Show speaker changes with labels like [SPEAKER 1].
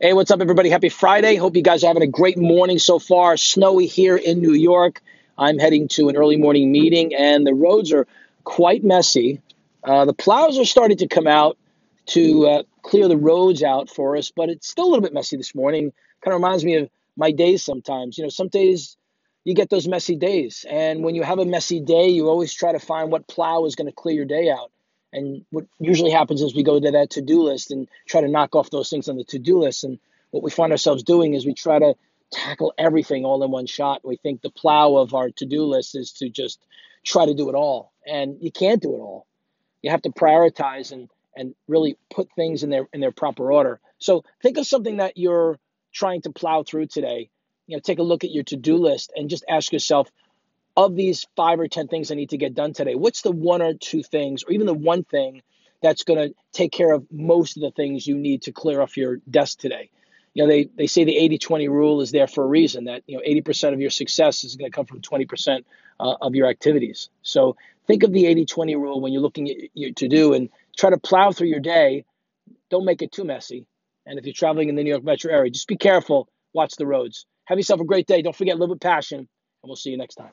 [SPEAKER 1] Hey, what's up, everybody? Happy Friday. Hope you guys are having a great morning so far. Snowy here in New York. I'm heading to an early morning meeting, and the roads are quite messy. Uh, the plows are starting to come out to uh, clear the roads out for us, but it's still a little bit messy this morning. Kind of reminds me of my days sometimes. You know, some days you get those messy days, and when you have a messy day, you always try to find what plow is going to clear your day out. And what usually happens is we go to that to do list and try to knock off those things on the to do list. And what we find ourselves doing is we try to tackle everything all in one shot. We think the plow of our to do list is to just try to do it all. And you can't do it all. You have to prioritize and, and really put things in their in their proper order. So think of something that you're trying to plow through today. You know, take a look at your to-do list and just ask yourself, of these five or 10 things I need to get done today, what's the one or two things, or even the one thing that's going to take care of most of the things you need to clear off your desk today? You know, they, they say the 80 20 rule is there for a reason that, you know, 80% of your success is going to come from 20% uh, of your activities. So think of the 80 20 rule when you're looking at your to do and try to plow through your day. Don't make it too messy. And if you're traveling in the New York metro area, just be careful, watch the roads. Have yourself a great day. Don't forget, live with passion, and we'll see you next time.